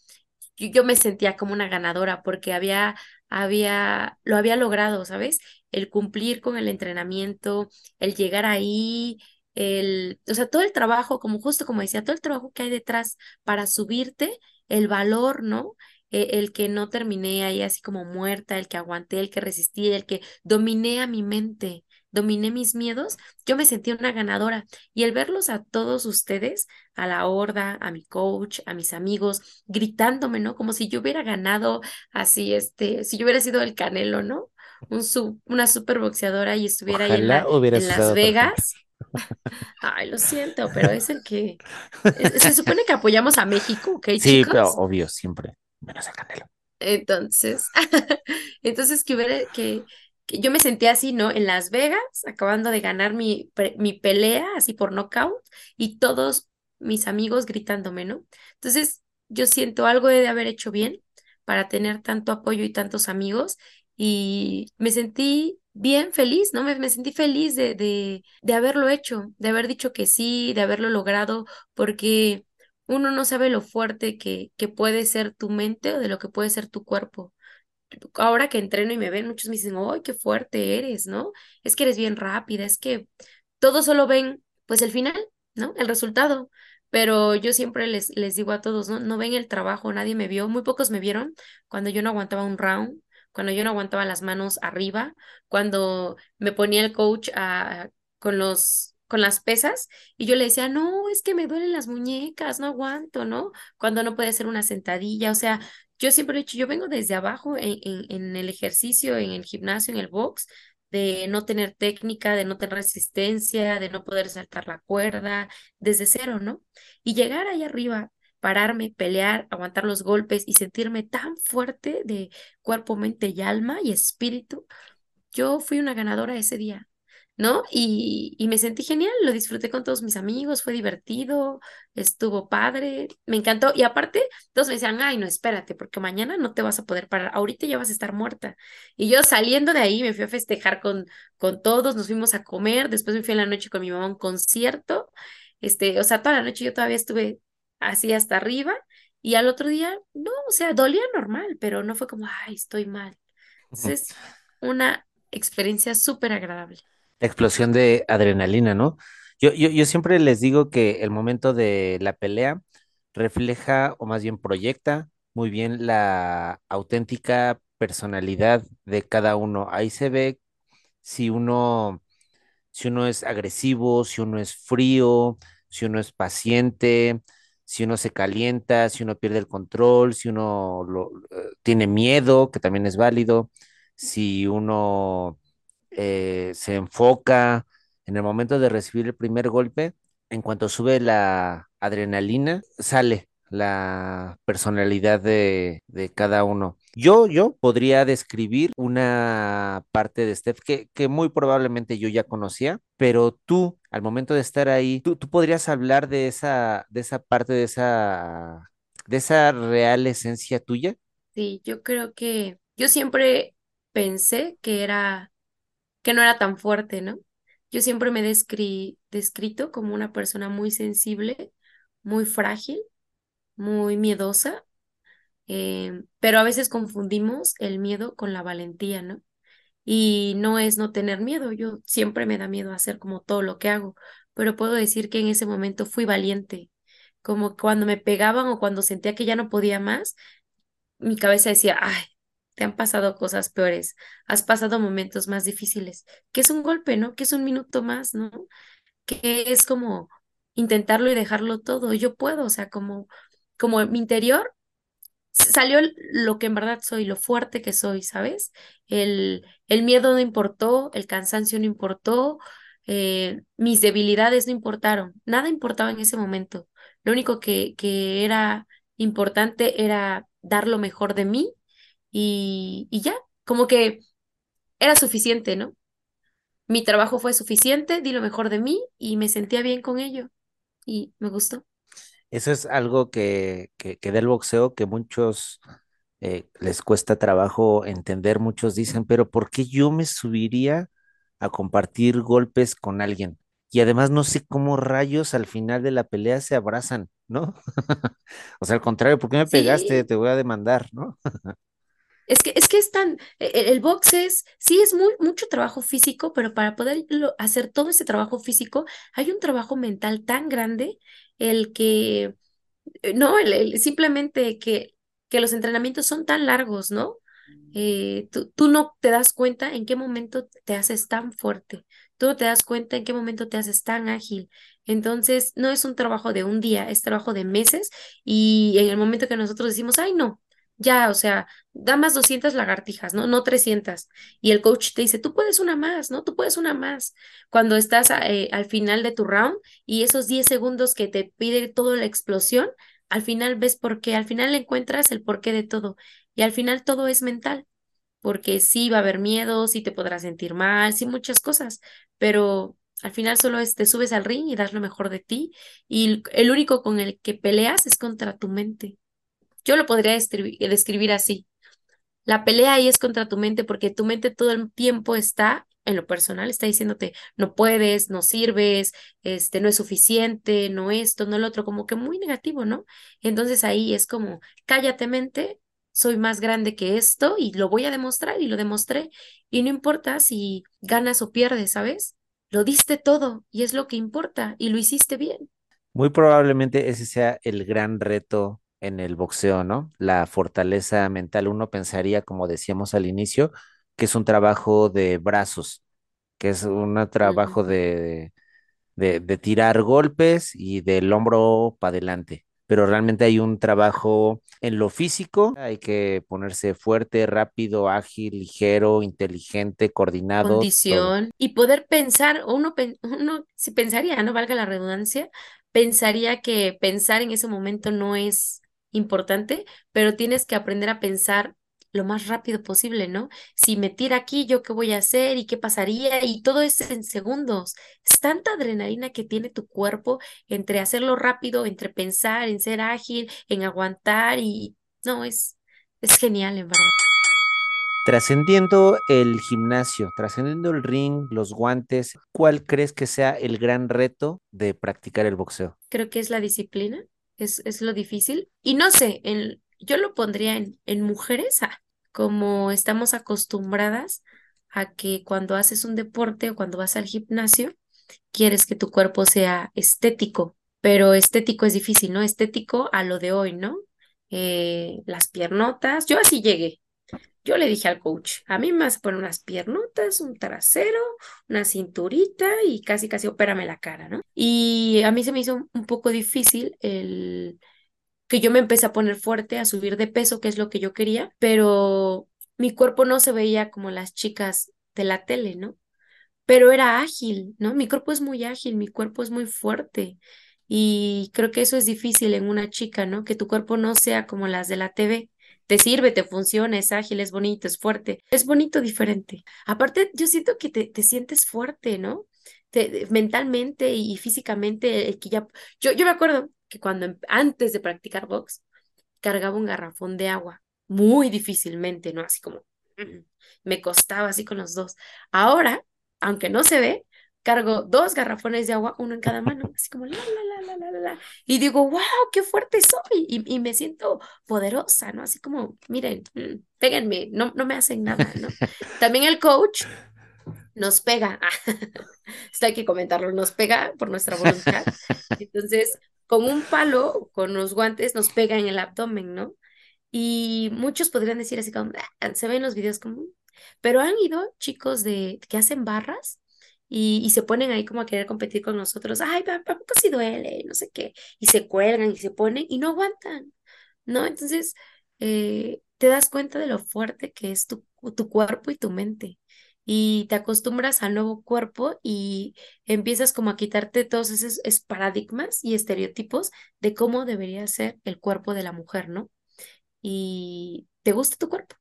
S2: yo, yo me sentía como una ganadora porque había, había, lo había logrado, ¿sabes? El cumplir con el entrenamiento, el llegar ahí, el, o sea, todo el trabajo, como justo como decía, todo el trabajo que hay detrás para subirte, el valor, ¿no? E- El, que no terminé ahí así como muerta, el que aguanté, el que resistí, el que dominé a mi mente, dominé mis miedos, yo me sentí una ganadora. Y el verlos a todos ustedes, a la horda, a mi coach, a mis amigos, gritándome, ¿no? Como si yo hubiera ganado así, este, si yo hubiera sido el Canelo, ¿no? Un su- una super boxeadora y estuviera ahí en la, Las. Vegas. Ay, lo siento, pero es el que... es- se supone que apoyamos a México, ¿ok,
S1: Sí, pero
S2: chicos?
S1: obvio, siempre. Menos el Canelo.
S2: Entonces, [laughs] entonces que hubiera, que, que yo me sentía así, ¿no? En Las Vegas, acabando de ganar mi, pre- mi pelea, así por nocaut, y todos mis amigos gritándome, ¿no? Entonces, yo siento algo de haber hecho bien para tener tanto apoyo y tantos amigos, y me sentí bien feliz, ¿no? Me, me sentí feliz de, de, de haberlo hecho, de haber dicho que sí, de haberlo logrado, porque uno no sabe lo fuerte que, que puede ser tu mente o de lo que puede ser tu cuerpo. Ahora que entreno y me ven, muchos me dicen, ¡ay, qué fuerte eres!, ¿no? Es que eres bien rápida, es que todos solo ven, pues el final, ¿no? El resultado. Pero yo siempre les, les digo a todos, ¿no? No ven el trabajo, nadie me vio, muy pocos me vieron cuando yo no aguantaba un round, cuando yo no aguantaba las manos arriba, cuando me ponía el coach con los, con las pesas y yo le decía, no, es que me duelen las muñecas, no aguanto, ¿no? Cuando no puede hacer una sentadilla, o sea, yo siempre he dicho, yo vengo desde abajo en, en, en el ejercicio, en el gimnasio, en el box, de no tener técnica, de no tener resistencia, de no poder saltar la cuerda, desde cero, ¿no? Y llegar ahí arriba, pararme, pelear, aguantar los golpes y sentirme tan fuerte de cuerpo, mente y alma y espíritu, yo fui una ganadora ese día. ¿no? Y, y me sentí genial, lo disfruté con todos mis amigos, fue divertido, estuvo padre, me encantó. Y aparte, todos me decían, ay, no, espérate, porque mañana no te vas a poder parar, ahorita ya vas a estar muerta. Y yo saliendo de ahí me fui a festejar con, con todos, nos fuimos a comer, después me fui en la noche con mi mamá a un concierto, este, o sea, toda la noche yo todavía estuve así hasta arriba. Y al otro día, no, o sea, dolía normal, pero no fue como, ay, estoy mal. Entonces, una experiencia súper agradable.
S1: La explosión de adrenalina, ¿no? Yo, yo, yo siempre les digo que el momento de la pelea refleja o más bien proyecta muy bien la auténtica personalidad de cada uno. Ahí se ve si uno, si uno es agresivo, si uno es frío, si uno es paciente, si uno se calienta, si uno pierde el control, si uno eh, tiene miedo, que también es válido, si uno eh, se enfoca en el momento de recibir el primer golpe, en cuanto sube la adrenalina, sale la personalidad de cada uno. Yo, yo podría describir una parte de Steph que, que muy probablemente yo ya conocía, pero tú, al momento de estar ahí, tú, tú podrías hablar de esa, de esa parte, de esa, de esa real esencia tuya.
S2: Sí, yo creo que yo siempre pensé que era, que no era tan fuerte, ¿no? Yo siempre me he descri- descrito como una persona muy sensible, muy frágil, muy miedosa, eh, pero a veces confundimos el miedo con la valentía, ¿no? Y no es no tener miedo, yo siempre me da miedo hacer como todo lo que hago, pero puedo decir que en ese momento fui valiente, como cuando me pegaban o cuando sentía que ya no podía más, mi cabeza decía, ay, te han pasado cosas peores, has pasado momentos más difíciles, que es un golpe, ¿no? Que es un minuto más, ¿no? Que es como intentarlo y dejarlo todo, yo puedo, o sea, como, como mi interior salió lo que en verdad soy, lo fuerte que soy, ¿sabes? El, el miedo no importó, el cansancio no importó, eh, mis debilidades no importaron, nada importaba en ese momento. Lo único que, que era importante era dar lo mejor de mí y, y ya, como que era suficiente, ¿no? Mi trabajo fue suficiente, di lo mejor de mí y me sentía bien con ello y me gustó.
S1: Eso es algo que, que, que del boxeo que muchos eh, les cuesta trabajo entender. Muchos dicen, pero ¿por qué yo me subiría a compartir golpes con alguien? Y además no sé cómo rayos al final de la pelea se abrazan, ¿no? [laughs] O sea, al contrario, ¿por qué me pegaste?
S2: Sí,
S1: Te voy a demandar, ¿no? [laughs]
S2: Es que, es que es tan, e- e- el box es, sí es muy, mucho trabajo físico, pero para poder lo- hacer todo ese trabajo físico, hay un trabajo mental tan grande, el que, eh, no, el, simplemente que, que los entrenamientos son tan largos, ¿no? Eh, tú, tú no te das cuenta en qué momento te haces tan fuerte, tú no te das cuenta en qué momento te haces tan ágil. Entonces, no es un trabajo de un día, es trabajo de meses y en el momento que nosotros decimos, ay, no, ya, o sea, da más 200 lagartijas, ¿no? No 300. Y el coach te dice, tú puedes una más, ¿no? Tú puedes una más. Cuando estás eh, al final de tu round y esos 10 segundos que te pide toda la explosión, al final ves por qué, al final encuentras el porqué de todo. Y al final todo es mental, porque sí va a haber miedo, sí te podrás sentir mal, sí muchas cosas, pero al final solo es te subes al ring y das lo mejor de ti y el único con el que peleas es contra tu mente. Yo lo podría describir, así. La pelea ahí es contra tu mente porque tu mente todo el tiempo está en lo personal, está diciéndote no puedes, no sirves, este no es suficiente, no esto, no lo otro, como que muy negativo, ¿no? Entonces ahí es como, cállate mente, soy más grande que esto y lo voy a demostrar y lo demostré y no importa si ganas o pierdes, ¿sabes? Lo diste todo y es lo que importa y lo hiciste bien.
S1: Muy probablemente ese sea el gran reto en el boxeo, ¿no? La fortaleza mental. Uno pensaría, como decíamos al inicio, que es un trabajo de brazos, que es un trabajo de, de, de tirar golpes y del hombro para adelante. Pero realmente hay un trabajo en lo físico, hay que ponerse fuerte, rápido, ágil, ligero, inteligente, coordinado, todo.
S2: condición y poder pensar, uno, uno si pensaría, no valga la redundancia, pensaría que pensar en ese momento no es importante, pero tienes que aprender a pensar lo más rápido posible, ¿no? Si me tira aquí, ¿yo qué voy a hacer? ¿Y qué pasaría? Y todo es en segundos. Es tanta adrenalina que tiene tu cuerpo entre hacerlo rápido, entre pensar, en ser ágil, en aguantar y no, es, es genial, en verdad.
S1: Trascendiendo el gimnasio, trascendiendo el ring, los guantes, ¿cuál crees que sea el gran reto de practicar el boxeo?
S2: creo que es la disciplina, es, es lo difícil. Y no sé, yo lo pondría en, en mujeres, ah, como estamos acostumbradas a que cuando haces un deporte o cuando vas al gimnasio, quieres que tu cuerpo sea estético, pero estético es difícil, ¿no? Estético a lo de hoy, ¿no? Eh, las piernotas, yo así llegué. Yo le dije al coach, a mí me vas a poner unas piernotas, un trasero, una cinturita y casi, casi opérame la cara, ¿no? Y a mí se me hizo un poco difícil el que yo me empecé a poner fuerte, a subir de peso, que es lo que yo quería, pero mi cuerpo no se veía como las chicas de la tele, ¿no? Pero era ágil, ¿no? Mi cuerpo es muy ágil, mi cuerpo es muy fuerte. Y creo que eso es difícil en una chica, ¿no? Que tu cuerpo no sea como las de la TV te sirve, te funciona, es ágil, es bonito, es fuerte. Es bonito diferente. Aparte, yo siento que te, te sientes fuerte, ¿no? Te, mentalmente y físicamente, que ya... Yo, yo me acuerdo que cuando em, antes de practicar box, cargaba un garrafón de agua, muy difícilmente, ¿no? Así como mm, me costaba así con los dos. Ahora, aunque no se ve, cargo dos garrafones de agua, uno en cada mano, así como la, la, la, la, la, la, y digo, wow, qué fuerte soy, y, y me siento poderosa, ¿no? Así como, miren, mm, péguenme, no, no me hacen nada, ¿no? [laughs] También el coach nos pega, [laughs] esto hay que comentarlo, nos pega por nuestra voluntad, entonces, con un palo, con los guantes, nos pega en el abdomen, ¿no? Y muchos podrían decir así como, ah", se ven los videos como, pero han ido chicos de que hacen barras y, se ponen ahí como a querer competir con nosotros. Ay, ¿a poco sí duele? No sé qué. Y se cuelgan y se ponen y no aguantan, ¿no? Entonces, eh, te das cuenta de lo fuerte que es tu, tu cuerpo y tu mente. Y te acostumbras al nuevo cuerpo y empiezas como a quitarte todos esos, paradigmas y estereotipos de cómo debería ser el cuerpo de la mujer, ¿no? Y ¿te gusta tu cuerpo?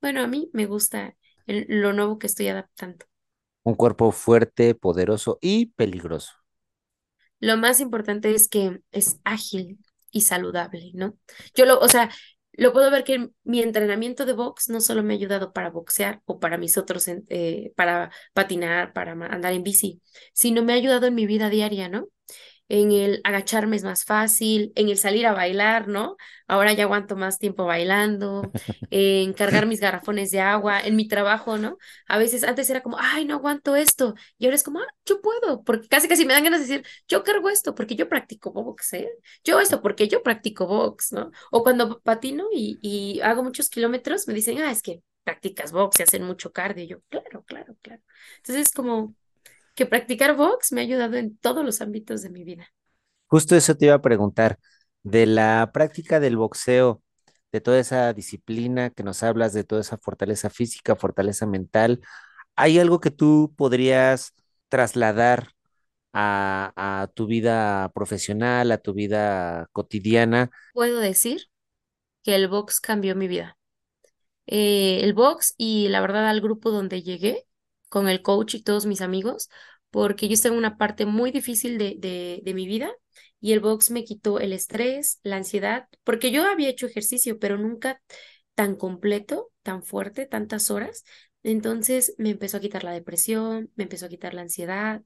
S2: Bueno, a mí me gusta lo nuevo que estoy adaptando.
S1: Un cuerpo fuerte, poderoso y peligroso.
S2: Lo más importante es que es ágil y saludable, ¿no? Yo lo, o sea, lo puedo ver que mi entrenamiento de box no solo me ha ayudado para boxear o para mis otros, eh, para patinar, para andar en bici, sino me ha ayudado en mi vida diaria, ¿no? En el agacharme es más fácil, en el salir a bailar, ¿no? Ahora ya aguanto más tiempo bailando, [laughs] en cargar mis garrafones de agua, en mi trabajo, ¿no? A veces antes era como, ay, no aguanto esto, y ahora es como, ah, yo puedo, porque casi casi me dan ganas de decir, yo cargo esto porque yo practico box, ¿eh? Yo esto porque yo practico box, ¿no? O cuando patino y, y hago muchos kilómetros, me dicen, ah, es que practicas box y hacen mucho cardio, y yo, claro, claro, claro. Entonces, como que practicar box me ha ayudado en todos los ámbitos de mi vida.
S1: Justo eso te iba a preguntar, de la práctica del boxeo, de toda esa disciplina que nos hablas, de toda esa fortaleza física, fortaleza mental, ¿hay algo que tú podrías trasladar a, a tu vida profesional, a tu vida cotidiana?
S2: Puedo decir que el box cambió mi vida. Eh, el box y la verdad al grupo donde llegué con el coach y todos mis amigos, porque yo estaba en una parte muy difícil de, de, mi vida y el box me quitó el estrés, la ansiedad, porque yo había hecho ejercicio, pero nunca tan completo, tan fuerte, tantas horas. Entonces me empezó a quitar la depresión, me empezó a quitar la ansiedad,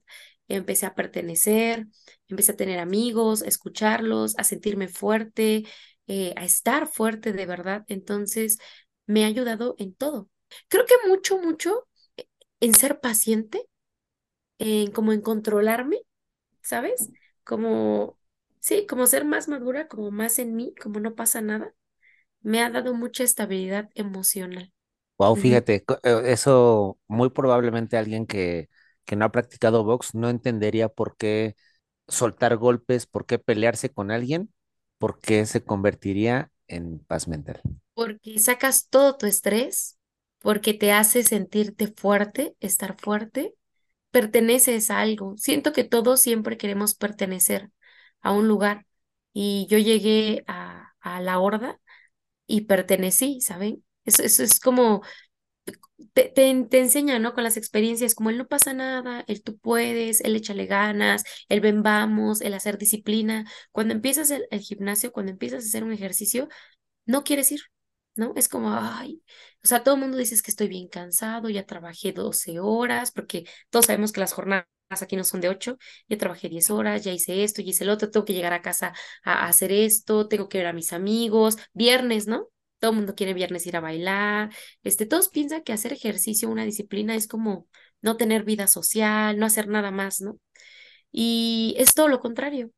S2: empecé a pertenecer, empecé a tener amigos, a escucharlos, a sentirme fuerte, eh, a estar fuerte de verdad. Entonces me ha ayudado en todo. Creo que mucho, mucho en ser paciente, en como en controlarme, ¿sabes? Como, sí, como ser más madura, como más en mí, como no pasa nada, me ha dado mucha estabilidad emocional.
S1: Wow, fíjate, eh, eso muy probablemente alguien que, que no ha practicado box no entendería por qué soltar golpes, por qué pelearse con alguien, por qué se convertiría en paz mental.
S2: Porque sacas todo tu estrés, porque te hace sentirte fuerte, estar fuerte, perteneces a algo. Siento que todos siempre queremos pertenecer a un lugar y yo llegué a, a la horda y pertenecí, ¿saben? Eso, eso es como, te, te, enseña, ¿no? Con las experiencias, como él no pasa nada, él tú puedes, él échale ganas, el ven vamos, el hacer disciplina. Cuando empiezas el gimnasio, cuando empiezas a hacer un ejercicio, no quieres ir, ¿no? Es como, ay, o sea, todo el mundo dice que estoy bien cansado, ya trabajé 12 horas, porque todos sabemos que las jornadas aquí no son de 8, ya trabajé 10 horas, ya hice esto, ya hice el otro, tengo que llegar a casa a, hacer esto, tengo que ver a mis amigos, viernes, ¿no? Todo el mundo quiere viernes ir a bailar, este, todos piensan que hacer ejercicio, una disciplina, es como no tener vida social, no hacer nada más, ¿no? Y es todo lo contrario.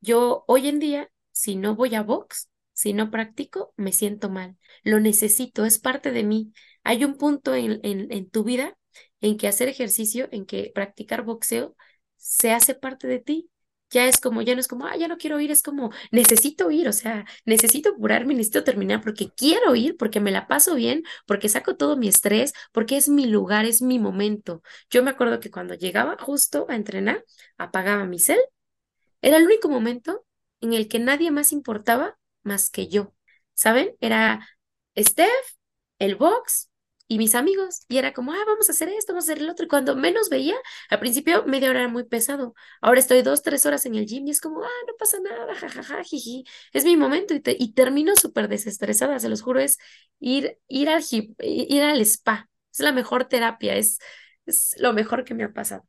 S2: Yo hoy en día, si no voy a box, Si no practico, me siento mal. Lo necesito, es parte de mí. Hay un punto en, en, en tu vida en que hacer ejercicio, en que practicar boxeo se hace parte de ti ya es como, ya no es como, ah, ya no quiero ir, es como, necesito ir, o sea, necesito apurarme, necesito terminar porque quiero ir, porque me la paso bien, porque saco todo mi estrés, porque es mi lugar, es mi momento. Yo me acuerdo que cuando llegaba justo a entrenar, apagaba mi cel, era el único momento en el que nadie más importaba más que yo, ¿saben? Era Steph, el box, y mis amigos. Y era como, ah, vamos a hacer esto, vamos a hacer el otro. Y cuando menos veía, al principio media hora era muy pesado. Ahora estoy dos, tres horas en el gym y es como, ah, no pasa nada, jajaja, jiji. Es mi momento y, y termino súper desestresada, se los juro, es ir, ir, al, ir al spa. Es la mejor terapia, es, es lo mejor que me ha pasado.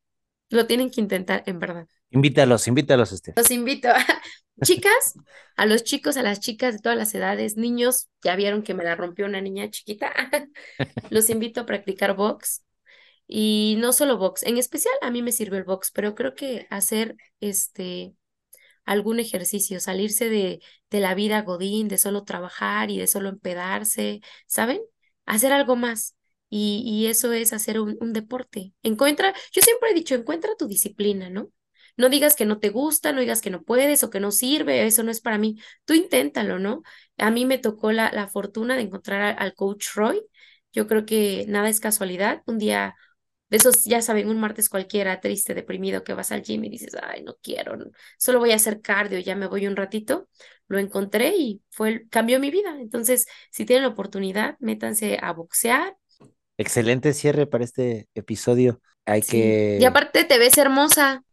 S2: Lo tienen que intentar, en verdad.
S1: Invítalos, invítalos, este.
S2: Los invito. [laughs] Chicas, a los chicos, a las chicas de todas las edades, niños, ya vieron que me la rompió una niña chiquita. [laughs] Los invito a practicar box. Y no solo box, en especial a mí me sirve el box, pero creo que hacer este algún ejercicio, salirse de, de la vida godín, de solo trabajar y de solo empedarse, ¿saben? Hacer algo más. Y, y eso es hacer un, un deporte. Encuentra, yo siempre he dicho, encuentra tu disciplina, ¿no? No digas que no te gusta, no digas que no puedes o que no sirve, eso no es para mí. Tú inténtalo, ¿no? A mí me tocó la, la fortuna de encontrar al coach Roy. Yo creo que nada es casualidad. Un día de esos, ya saben, un martes cualquiera, triste, deprimido, que vas al gym y dices, ay, no quiero, solo voy a hacer cardio, ya me voy un ratito. Lo encontré y fue, cambió mi vida. Entonces, si tienen la oportunidad, métanse a boxear.
S1: Excelente cierre para este episodio. Hay que.
S2: Y aparte te ves hermosa.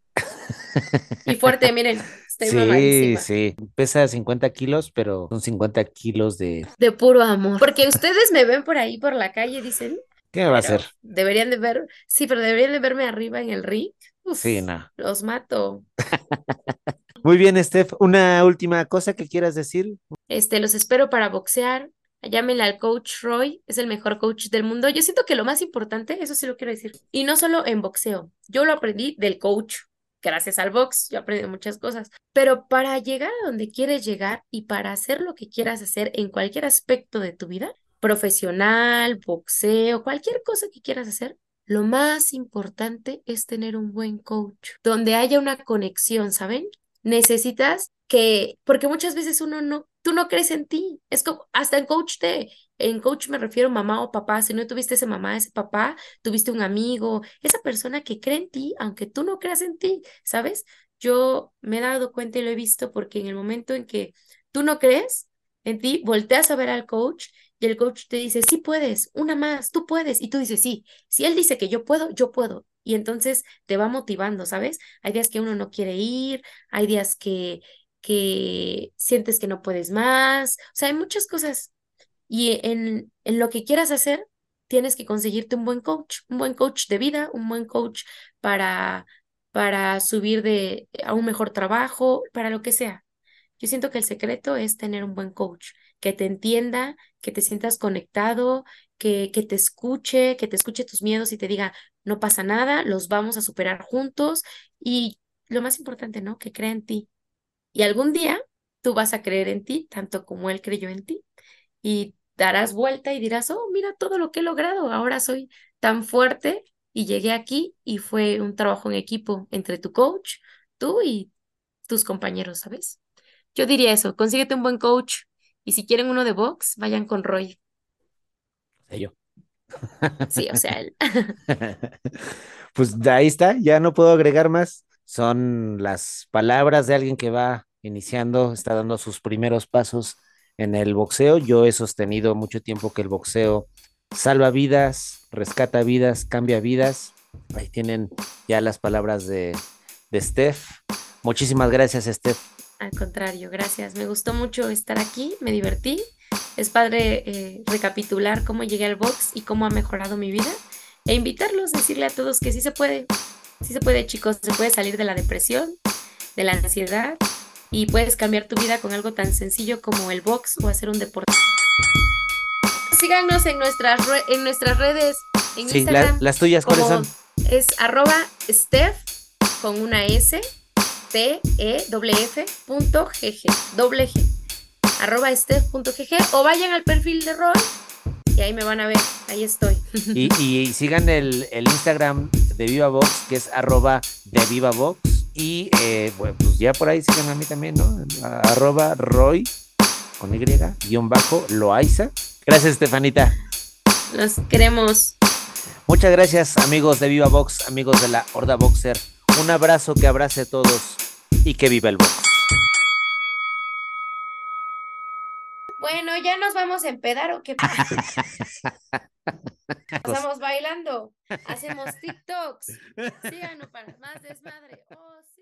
S2: Y fuerte, miren.
S1: sí, sí. Pesa 50 kilos, pero son 50 kilos de...
S2: De puro amor. Porque ustedes me ven por ahí, por la calle, y dicen...
S1: ¿Qué va a hacer?
S2: Deberían de ver... Sí, pero deberían de verme arriba en el ring.
S1: sí, no.
S2: Los mato. [laughs]
S1: Muy bien, Steph. Una última cosa que quieras decir.
S2: Este, los espero para boxear. Llámenle al coach Roy, es el mejor coach del mundo. Yo siento que lo más importante, eso sí lo quiero decir, y no solo en boxeo, yo lo aprendí del coach, gracias al box, yo aprendí muchas cosas, pero para llegar a donde quieres llegar y para hacer lo que quieras hacer en cualquier aspecto de tu vida, profesional, boxeo, cualquier cosa que quieras hacer, lo más importante es tener un buen coach, donde haya una conexión, ¿saben? Necesitas que, porque muchas veces uno no, tú no crees en ti, es como, hasta en coach te en coach me refiero mamá o papá, si no tuviste ese mamá, ese papá, tuviste un amigo, esa persona que cree en ti, aunque tú no creas en ti, ¿sabes? Yo me he dado cuenta y lo he visto porque en el momento en que tú no crees en ti, volteas a ver al coach y el coach te dice, sí puedes, una más, tú puedes. Y tú dices, sí, si él dice que yo puedo, yo puedo. Y entonces te va motivando, ¿sabes? Hay días que uno no quiere ir, hay días que, que sientes que no puedes más. O sea, hay muchas cosas y en, en lo que quieras hacer, tienes que conseguirte un buen coach, un buen coach de vida, un buen coach para, para subir de, a un mejor trabajo, para lo que sea. Yo siento que el secreto es tener un buen coach, que te entienda, que te sientas conectado, que, que te escuche, que te escuche tus miedos y te diga, no pasa nada, los vamos a superar juntos y lo más importante, ¿no? Que crea en ti. Y algún día tú vas a creer en ti tanto como él creyó en ti. Y darás vuelta y dirás, oh, mira todo lo que he logrado, ahora soy tan fuerte y llegué aquí y fue un trabajo en equipo entre tu coach, tú y tus compañeros, ¿sabes? Yo diría eso, consíguete un buen coach y si quieren uno de box, vayan con Roy.
S1: yo.
S2: Sí, o sea, él. [laughs]
S1: Pues ahí está, ya no puedo agregar más. Son las palabras de alguien que va iniciando, está dando sus primeros pasos en el boxeo. Yo he sostenido mucho tiempo que el boxeo salva vidas, rescata vidas, cambia vidas. Ahí tienen ya las palabras de, de Steph. Muchísimas gracias, Steph.
S2: Al contrario, gracias. Me gustó mucho estar aquí, me divertí. Es padre eh, recapitular cómo llegué al box y cómo ha mejorado mi vida. E invitarlos, decirle a todos que sí se puede. Sí se puede, chicos. Se puede salir de la depresión, de la ansiedad y puedes cambiar tu vida con algo tan sencillo como el box o hacer un deporte. Síganos en nuestras, en nuestras redes. En
S1: sí, las tuyas, ¿cuáles son?
S2: Es arroba Steph con una S, T, E, F, punto, G, G, doble G. arroba estef.gg o vayan al perfil de Roy y ahí me van a ver, ahí estoy.
S1: Y, sigan el, Instagram de Viva Vox, que es arroba de Viva Vox. Y eh, bueno, pues ya por ahí sigan a mí también, ¿no? Arroba Roy con Y, guion bajo, Loaiza. Gracias, Estefanita.
S2: Los queremos.
S1: Muchas gracias, amigos de Viva Vox, amigos de la Horda Boxer. Un abrazo que abrace a todos y que viva el box.
S2: Bueno, ya nos vamos a empedar o qué [laughs] Pasamos bailando, hacemos [laughs] TikToks. Síganos para más desmadre. Oh, sí.